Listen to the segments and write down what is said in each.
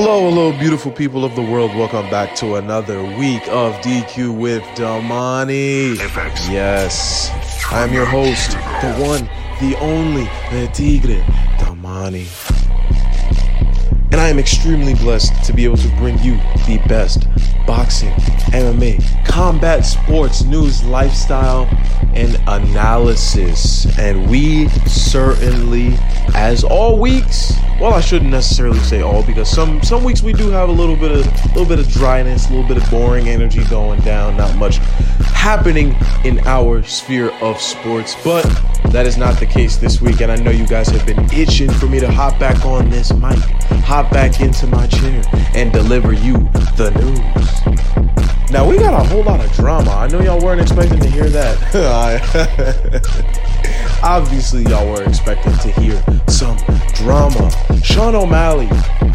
Hello, hello, beautiful people of the world. Welcome back to another week of DQ with Damani. FX. Yes, I am your host, the one, the only, the Tigre, Damani. And I am extremely blessed to be able to bring you the best boxing, MMA, combat sports, news, lifestyle, and analysis. And we certainly, as all weeks, well, I shouldn't necessarily say all because some some weeks we do have a little bit of a little bit of dryness, a little bit of boring energy going down, not much happening in our sphere of sports. But that is not the case this week, and I know you guys have been itching for me to hop back on this mic, hop back into my chair, and deliver you the news. Now we got a whole lot of drama. I know y'all weren't expecting to hear that. Obviously, y'all were expecting to hear some drama. Sean O'Malley,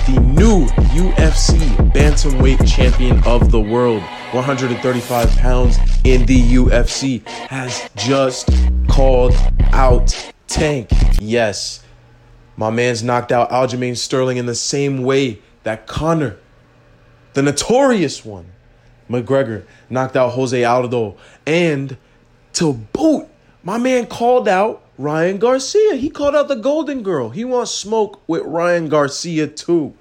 the new UFC bantamweight champion of the world, 135 pounds in the UFC, has just called out Tank. Yes, my man's knocked out Aljamain Sterling in the same way that Conor, the notorious one, McGregor, knocked out Jose Aldo. And to boot, my man called out Ryan Garcia. He called out the Golden Girl. He wants smoke with Ryan Garcia too.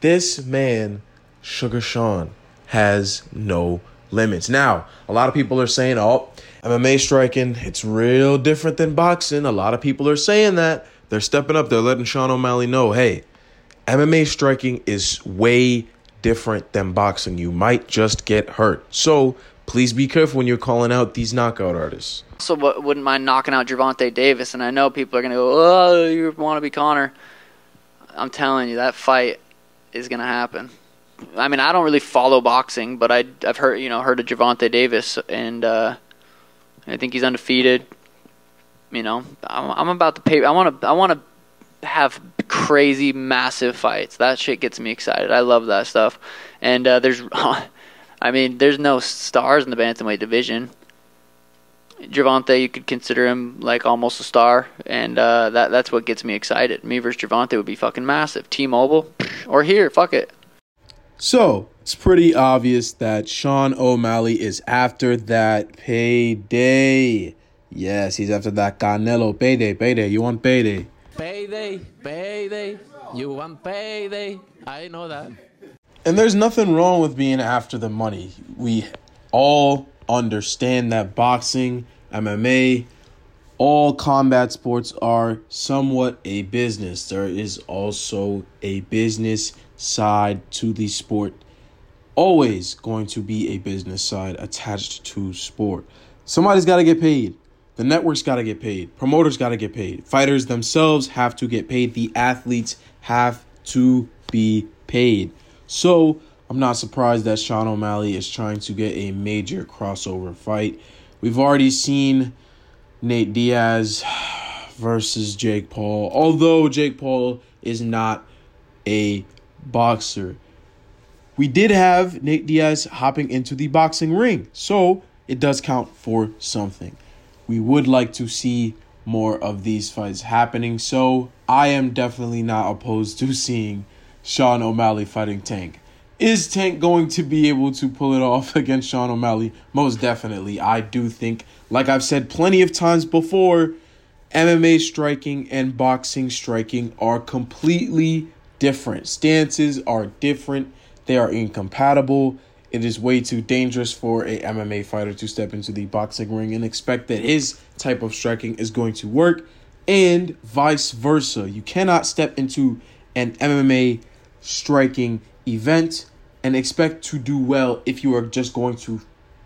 This man, Suga Sean, has no limits. Now, a lot of people are saying, oh, MMA striking, it's real different than boxing. A lot of people are saying that. They're stepping up. They're letting Sean O'Malley know, hey, MMA striking is way different than boxing. You might just get hurt. So please be careful when you're calling out these knockout artists. W- wouldn't mind knocking out Gervonta Davis, and I know people are gonna go, "Oh, you want to be Conor." I'm telling you, that fight is gonna happen. I mean, I don't really follow boxing, but I I've heard you know heard of Gervonta Davis, and uh, I think he's undefeated. You know, I'm, I'm about to pay. I want to I want to have crazy, massive fights. That shit gets me excited. I love that stuff. And uh, there's, I mean, there's no stars in the bantamweight division. Javante, you could consider him like almost a star, and uh, that that's what gets me excited. Me versus Javante would be fucking massive. T-Mobile or here, fuck it. So it's pretty obvious that Sean O'Malley is after that payday. Yes, he's after that Canelo payday. Payday. You want payday? Payday, payday. You want payday. I know that. And there's nothing wrong with being after the money. We all understand that boxing, MMA, all combat sports are somewhat a business. There is also a business side to the sport. Always going to be a business side attached to sport. Somebody's got to get paid. The network's got to get paid. Promoters got to get paid. Fighters themselves have to get paid. The athletes have to be paid. So I'm not surprised that Sean O'Malley is trying to get a major crossover fight. We've already seen Nate Diaz versus Jake Paul, although Jake Paul is not a boxer. We did have Nate Diaz hopping into the boxing ring, so it does count for something. We would like to see more of these fights happening, so I am definitely not opposed to seeing Sean O'Malley fighting Tank. Is Tank going to be able to pull it off against Sean O'Malley? Most definitely. I do think, like I've said plenty of times before, MMA striking and boxing striking are completely different. Stances are different, they are incompatible. It is way too dangerous for a MMA fighter to step into the boxing ring and expect that his type of striking is going to work, and vice versa. You cannot step into an MMA striking event and expect to do well if you are just going to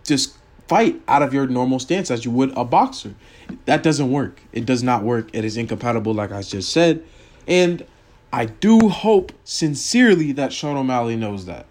just fight out of your normal stance as you would a boxer. That doesn't work. It does not work. It is incompatible, like I just said. And I do hope sincerely that Sean O'Malley knows that.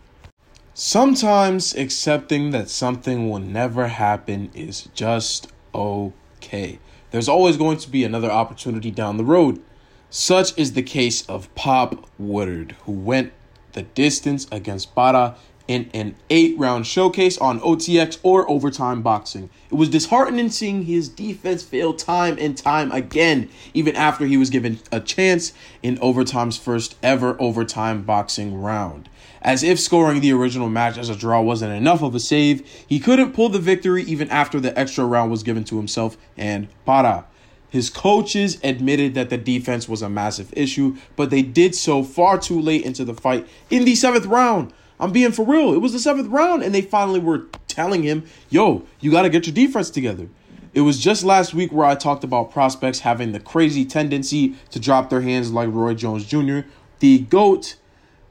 Sometimes accepting that something will never happen is just okay. There's always going to be another opportunity down the road. Such is the case of Pop Woodard, who went the distance against Para in an eight round showcase on OTX or Overtime Boxing. It was disheartening seeing his defense fail time and time again, even after he was given a chance in Overtime's first ever Overtime Boxing round. As if scoring the original match as a draw wasn't enough of a save, he couldn't pull the victory even after the extra round was given to himself and Para. His coaches admitted that the defense was a massive issue, but they did so far too late into the fight in the seventh round. I'm being for real. It was the seventh round, and they finally were telling him, yo, you got to get your defense together. It was just last week where I talked about prospects having the crazy tendency to drop their hands like Roy Jones Jr., the GOAT.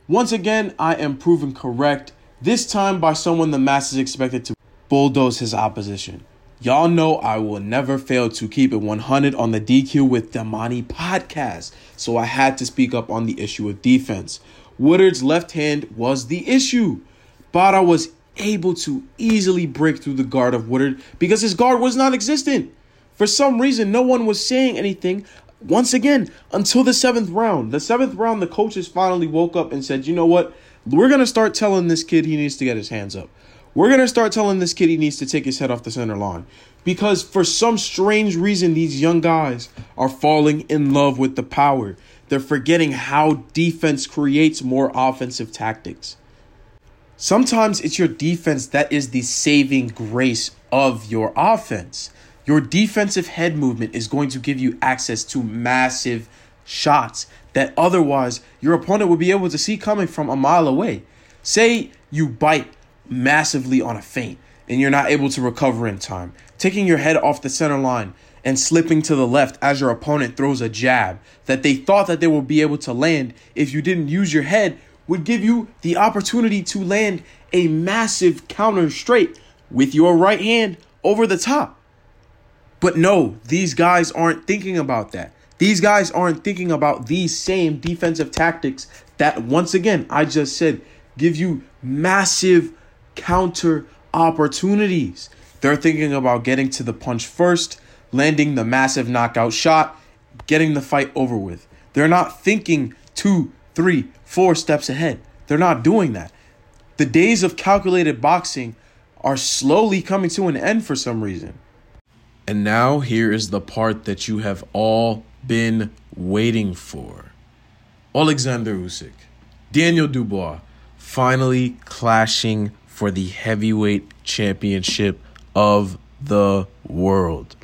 Once again, I am proven correct, this time by someone the masses expected to bulldoze his opposition. Y'all know I will never fail to keep it 100 on the DQ with Damani podcast, so I had to speak up on the issue of defense. Woodard's left hand was the issue. Para was able to easily break through the guard of Woodard because his guard was non existent. For some reason, no one was saying anything once again until the seventh round. The seventh round, the coaches finally woke up and said, you know what? We're going to start telling this kid he needs to get his hands up. We're going to start telling this kid he needs to take his head off the center line. Because for some strange reason, these young guys are falling in love with the power. They're forgetting how defense creates more offensive tactics. Sometimes it's your defense that is the saving grace of your offense. Your defensive head movement is going to give you access to massive shots that otherwise your opponent would be able to see coming from a mile away. Say you bite massively on a feint and you're not able to recover in time, taking your head off the center line and slipping to the left as your opponent throws a jab that they thought that they would be able to land if you didn't use your head would give you the opportunity to land a massive counter straight with your right hand over the top. But no, these guys aren't thinking about that. These guys aren't thinking about these same defensive tactics that, once again, I just said give you massive counter opportunities. They're thinking about getting to the punch first, landing the massive knockout shot, getting the fight over with. They're not thinking two, three, four steps ahead. They're not doing that. The days of calculated boxing are slowly coming to an end for some reason. And now here is the part that you have all been waiting for. Alexander Usyk, Daniel Dubois finally clashing for the heavyweight championship of the world.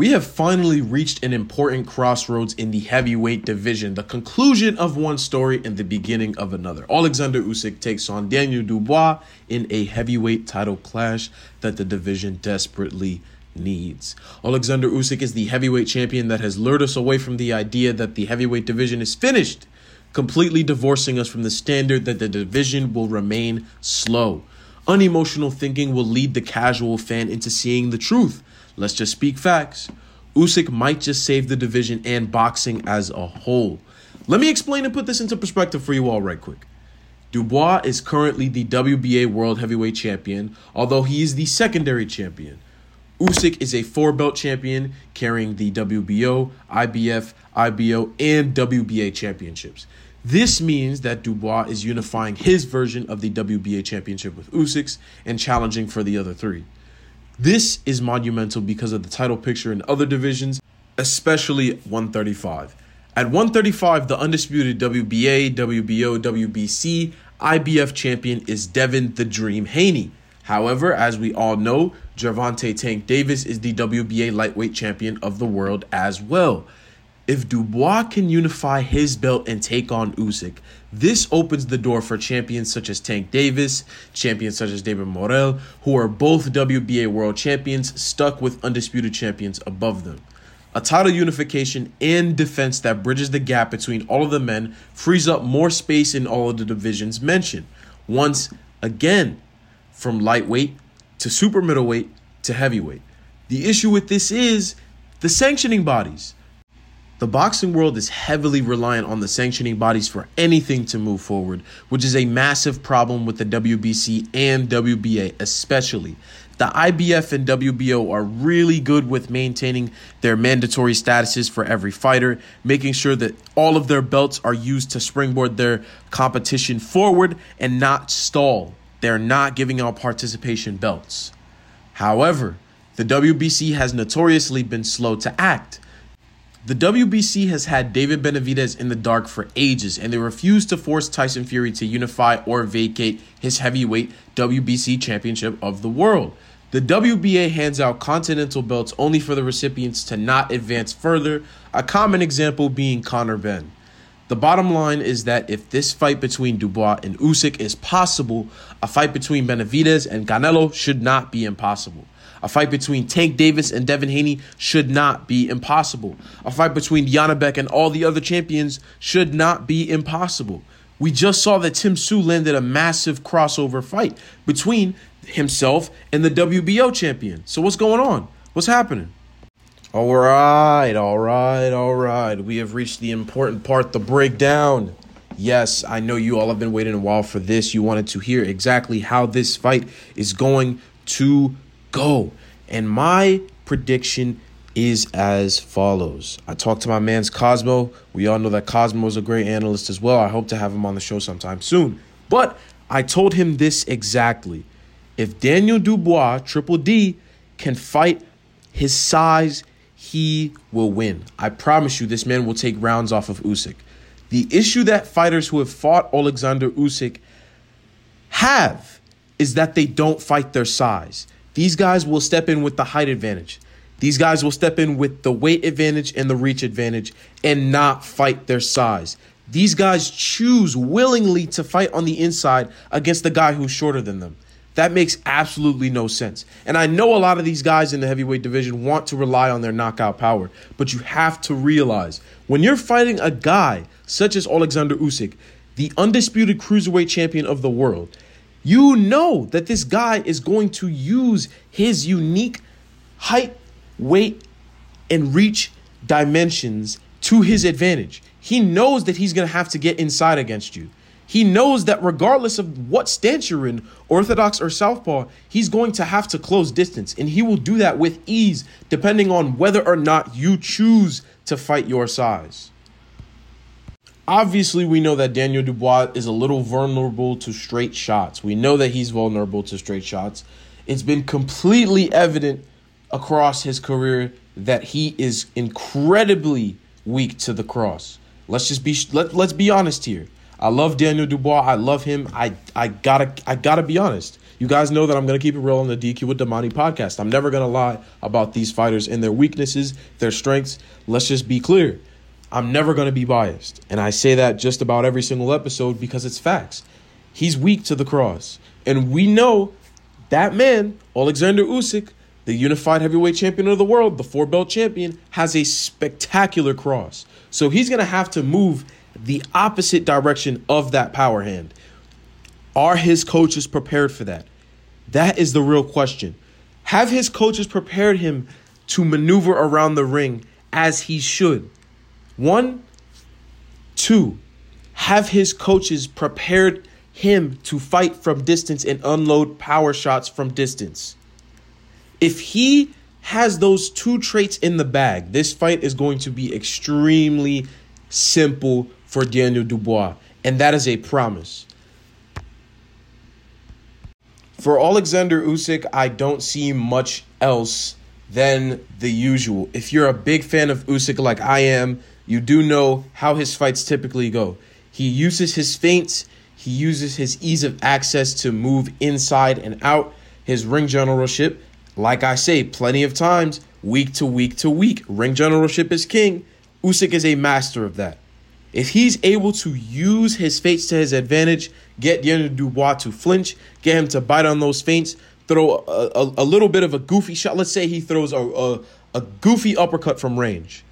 We have finally reached an important crossroads in the heavyweight division, the conclusion of one story and the beginning of another. Alexander Usyk takes on Daniel Dubois in a heavyweight title clash that the division desperately needs. Alexander Usyk is the heavyweight champion that has lured us away from the idea that the heavyweight division is finished, completely divorcing us from the standard that the division will remain slow. Unemotional thinking will lead the casual fan into seeing the truth. Let's just speak facts. Usyk might just save the division and boxing as a whole. Let me explain and put this into perspective for you all right quick. Dubois is currently the WBA World Heavyweight Champion, although he is the secondary champion. Usyk is a four belt champion carrying the WBO, IBF, IBO, and WBA championships. This means that Dubois is unifying his version of the WBA championship with Usyk's and challenging for the other three. This is monumental because of the title picture in other divisions, especially 135. At 135, the undisputed WBA, WBO, WBC, IBF champion is Devin the Dream Haney. However, as we all know, Gervonta Tank Davis is the WBA lightweight champion of the world as well. If Dubois can unify his belt and take on Usyk, this opens the door for champions such as Tank Davis, champions such as David Morrell, who are both WBA world champions, stuck with undisputed champions above them. A title unification and defense that bridges the gap between all of the men frees up more space in all of the divisions mentioned. Once again, from lightweight to super middleweight to heavyweight. The issue with this is the sanctioning bodies. The boxing world is heavily reliant on the sanctioning bodies for anything to move forward, which is a massive problem with the WBC and WBA, especially. The IBF and WBO are really good with maintaining their mandatory statuses for every fighter, making sure that all of their belts are used to springboard their competition forward and not stall. they're not giving out participation belts. However, the WBC has notoriously been slow to act. The WBC has had David Benavidez in the dark for ages, and they refuse to force Tyson Fury to unify or vacate his heavyweight WBC championship of the world. The WBA hands out continental belts only for the recipients to not advance further, a common example being Conor Benn. The bottom line is that if this fight between Dubois and Usyk is possible, a fight between Benavidez and Canelo should not be impossible. A fight between Tank Davis and Devin Haney should not be impossible. A fight between Janibek and all the other champions should not be impossible. We just saw that Tim Tszyu landed a massive crossover fight between himself and the WBO champion. So what's going on? What's happening? All right, all right, all right. We have reached the important part, the breakdown. Yes, I know you all have been waiting a while for this. You wanted to hear exactly how this fight is going to go. And my prediction is as follows. I talked to my man's Cosmo. We all know that Cosmo is a great analyst as well. I hope to have him on the show sometime soon. But I told him this exactly. If Daniel Dubois, Triple D, can fight his size, he will win. I promise you, this man will take rounds off of Usyk. The issue that fighters who have fought Alexander Usyk have is that they don't fight their size. These guys will step in with the height advantage. These guys will step in with the weight advantage and the reach advantage and not fight their size. These guys choose willingly to fight on the inside against the guy who's shorter than them. That makes absolutely no sense. And I know a lot of these guys in the heavyweight division want to rely on their knockout power, but you have to realize when you're fighting a guy such as Alexander Usyk, the undisputed cruiserweight champion of the world, you know that this guy is going to use his unique height, weight, and reach dimensions to his advantage. He knows that he's going to have to get inside against you. He knows that regardless of what stance you're in, orthodox or southpaw, he's going to have to close distance. And he will do that with ease, depending on whether or not you choose to fight your size. Obviously, we know that Daniel Dubois is a little vulnerable to straight shots. We know that he's vulnerable to straight shots. It's been completely evident across his career that he is incredibly weak to the cross. Let's just be let, let's be honest here. I love Daniel Dubois. I love him. I I gotta I gotta be honest. You guys know that I'm gonna keep it real on the DQ with Damani podcast. I'm never gonna lie about these fighters and their weaknesses, their strengths. Let's just be clear. I'm never gonna be biased, and I say that just about every single episode because it's facts. He's weak to the cross, and we know that man, Alexander Usyk, the unified heavyweight champion of the world, the four belt champion, has a spectacular cross. So he's gonna have to move the opposite direction of that power hand. Are his coaches prepared for that? That is the real question. Have his coaches prepared him to maneuver around the ring as he should? One, two, have his coaches prepared him to fight from distance and unload power shots from distance? If he has those two traits in the bag, this fight is going to be extremely simple for Daniel Dubois, and that is a promise. For Alexander Usyk, I don't see much else than the usual. If you're a big fan of Usyk like I am, you do know how his fights typically go. He uses his feints, he uses his ease of access to move inside and out, his ring generalship. Like I say, plenty of times, week to week to week, ring generalship is king. Usyk is a master of that. If he's able to use his feints to his advantage, get Daniel Dubois to flinch, get him to bite on those feints, throw a, a, a little bit of a goofy shot. Let's say he throws a, a, a goofy uppercut from range.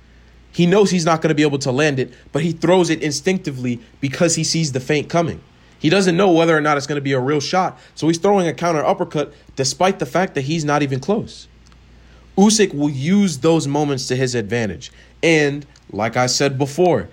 He knows he's not going to be able to land it, but he throws it instinctively because he sees the feint coming. He doesn't know whether or not it's going to be a real shot, so he's throwing a counter uppercut despite the fact that he's not even close. Usyk will use those moments to his advantage. And like I said before,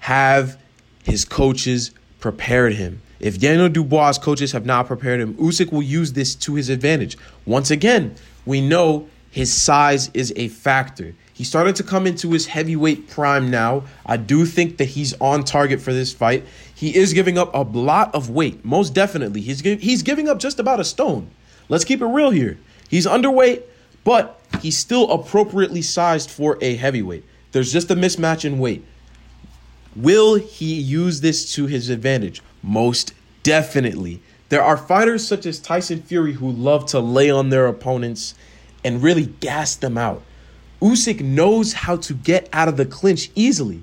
have his coaches prepared him. If Daniel Dubois' coaches have not prepared him, Usyk will use this to his advantage. Once again, we know his size is a factor. He's starting to come into his heavyweight prime now. I do think that he's on target for this fight. He is giving up a lot of weight, most definitely. He's gi- he's giving up just about a stone. Let's keep it real here. He's underweight, but he's still appropriately sized for a heavyweight. There's just a mismatch in weight. Will he use this to his advantage? Most definitely. There are fighters such as Tyson Fury who love to lay on their opponents and really gas them out. Usyk knows how to get out of the clinch easily.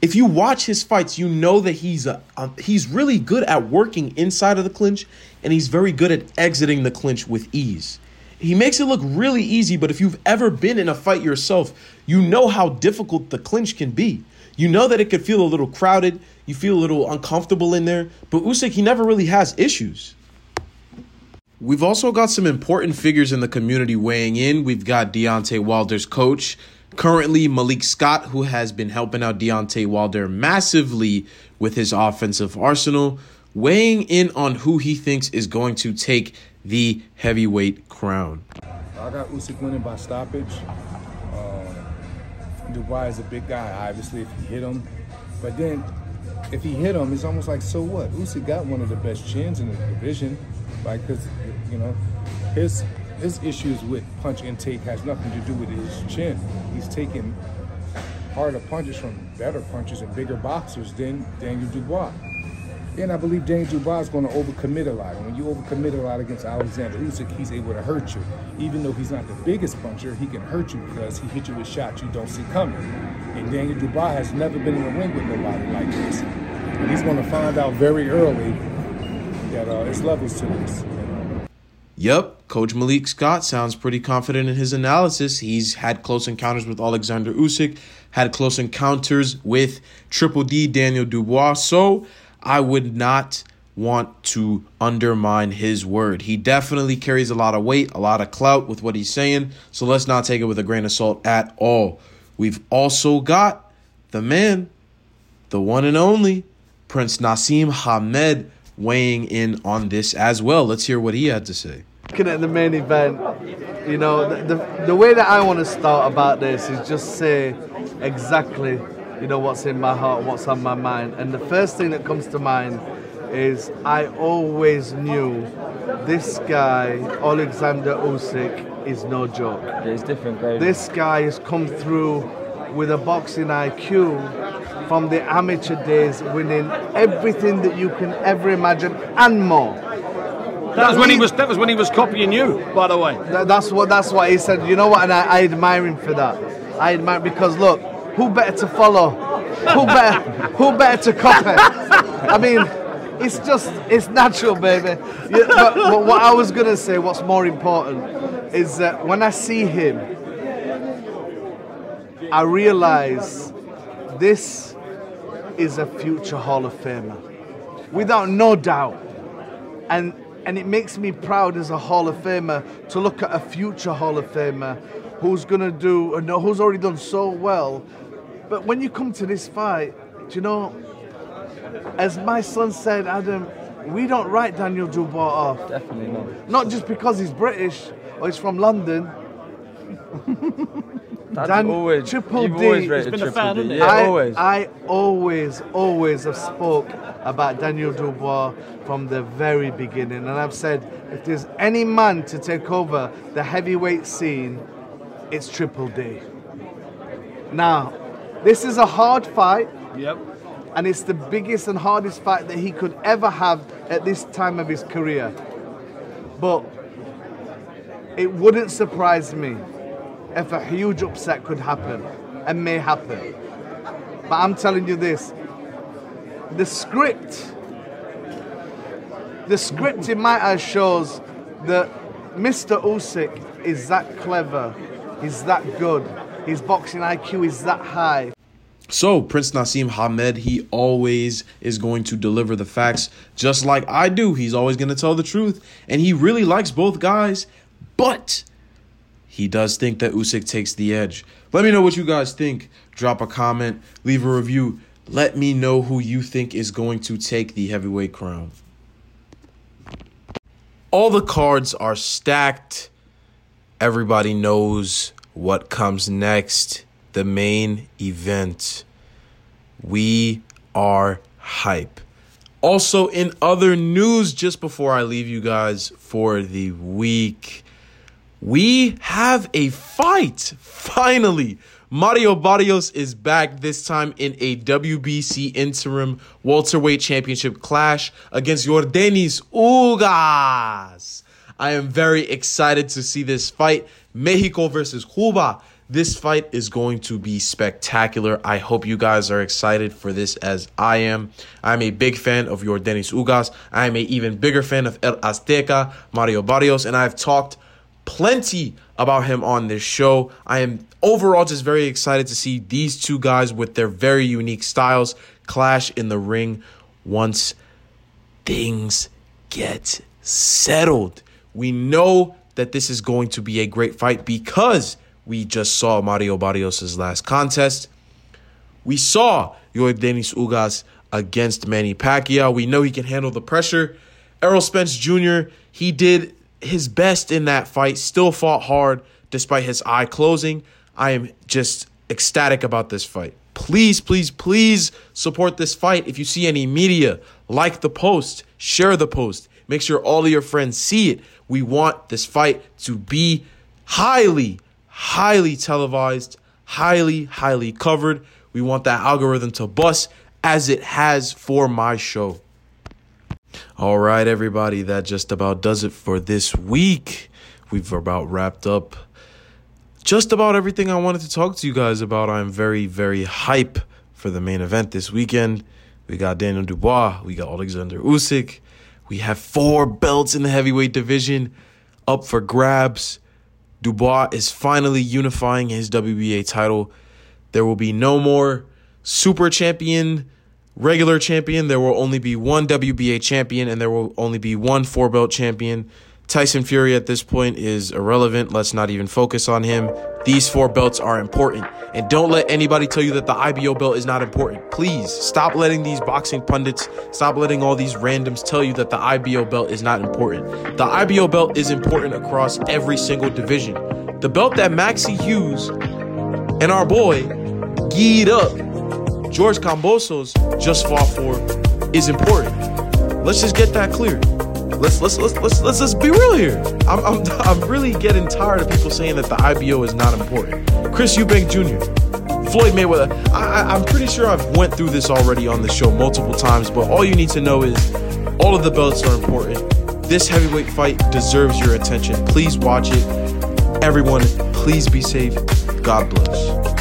If you watch his fights, you know that he's a, um, he's really good at working inside of the clinch and he's very good at exiting the clinch with ease. He makes it look really easy, but if you've ever been in a fight yourself, you know how difficult the clinch can be. You know that it could feel a little crowded, you feel a little uncomfortable in there, but Usyk he never really has issues. We've also got some important figures in the community weighing in. We've got Deontay Wilder's coach, currently Malik Scott, who has been helping out Deontay Wilder massively with his offensive arsenal, weighing in on who he thinks is going to take the heavyweight crown. I got Usyk winning by stoppage. Um, Dubois is a big guy, obviously, if he hit him. But then, if he hit him, it's almost like, so what? Usyk got one of the best chins in the division, like, because, you know, his his issues with punch intake has nothing to do with his chin. He's taking harder punches from better punchers and bigger boxers than Daniel Dubois. And I believe Daniel Dubois is going to overcommit a lot. When you overcommit a lot against Alexander Usyk, he's able to hurt you. Even though he's not the biggest puncher, he can hurt you because he hit you with shots you don't see coming. And Daniel Dubois has never been in a ring with nobody like this. And he's going to find out very early that uh, it's levels to this. Yep, Coach Malik Scott sounds pretty confident in his analysis. He's had close encounters with Alexander Usyk, had close encounters with Triple D Daniel Dubois. So I would not want to undermine his word. He definitely carries a lot of weight, a lot of clout with what he's saying. So let's not take it with a grain of salt at all. We've also got the man, the one and only Prince Naseem Hamed weighing in on this as well. Let's hear what he had to say. Looking at the main event, you know, the, the, the way that I want to start about this is just say exactly, you know, what's in my heart, what's on my mind. And the first thing that comes to mind is I always knew this guy, Alexander Usyk, is no joke. It's different, Grave. This guy has come through with a boxing IQ from the amateur days, winning everything that you can ever imagine and more. That was when he was. That was when he was copying you, by the way. Th- That's what that's what he said. You know what? And I, I admire him for that. I admire because look, who better to follow? Who better? who better to copy? I mean, it's just it's natural, baby. Yeah, but, but what I was gonna say, what's more important, is that when I see him, I realize this is a future Hall of Famer, without no doubt. And and it makes me proud as a Hall of Famer to look at a future Hall of Famer who's gonna do uh, and who's already done so well. But when you come to this fight, do you know, as my son said, Adam, we don't write Daniel Dubois off. Definitely not. Not just because he's British or he's from London. That's Dan- always Triple You've D. always rated been a Triple fan, D. Yeah, I, always. I always, always have spoke about Daniel Dubois from the very beginning, and I've said if there's any man to take over the heavyweight scene, it's Triple D. Now, this is a hard fight, Yep. and it's the biggest and hardest fight that he could ever have at this time of his career. But it wouldn't surprise me if a huge upset could happen and may happen. But I'm telling you this the script, the script in my eyes shows that Mr. Usyk is that clever, he's that good, his boxing IQ is that high. So, Prince Naseem Hamed, he always is going to deliver the facts just like I do. He's always going to tell the truth. And he really likes both guys, but he does think that Usyk takes the edge. Let me know what you guys think. Drop a comment, leave a review. Let me know who you think is going to take the heavyweight crown. All the cards are stacked. everybody knows what comes next the main event. We are hype. Also, in other news, just before I leave you guys for the week, we have a fight. Finally, Mario Barrios is back this time in a WBC interim welterweight championship clash against Yordenis Ugas. I am very excited to see this fight. Mexico versus Cuba. This fight is going to be spectacular. I hope you guys are excited for this as I am. I'm a big fan of Yordenis Ugas. I am a even bigger fan of El Azteca, Mario Barrios, and I've talked plenty about him on this show. I am overall just very excited to see these two guys with their very unique styles clash in the ring once things get settled. We know that this is going to be a great fight because we just saw Mario Barrios' last contest. We saw Yordenis Ugas against Manny Pacquiao. We know he can handle the pressure. Errol Spence Jr., he did his best in that fight, still fought hard despite his eye closing. I am just ecstatic about this fight. Please, please, please support this fight. If you see any media, like the post, share the post, make sure all of your friends see it. We want this fight to be highly, highly televised, highly, highly covered. We want that algorithm to bust as it has for my show. All right, everybody, that just about does it for this week. We've about wrapped up just about everything I wanted to talk to you guys about. I'm very, very hype for the main event this weekend. We got Daniel Dubois, we got Alexander Usyk. We have four belts in the heavyweight division up for grabs. Dubois is finally unifying his WBA title. There will be no more super champion, regular champion. There will only be one WBA champion, and there will only be one four belt champion. Tyson Fury at this point is irrelevant. Let's not even focus on him. These four belts are important. And don't let anybody tell you that the IBO belt is not important. Please stop letting these boxing pundits, stop letting all these randoms tell you that the IBO belt is not important. The IBO belt is important across every single division. The belt that Maxi Hughes and our boy, Geed Up, George Kambosos, just fought for is important. Let's just get that clear. Let's let's let's let's let's, let's be real here. I'm, I'm I'm really getting tired of people saying that the IBO is not important. Chris Eubank Jr., Floyd Mayweather. I, I, I'm pretty sure I've went through this already on the show multiple times, but all you need to know is all of the belts are important. This heavyweight fight deserves your attention. Please watch it. Everyone, please be safe. God bless.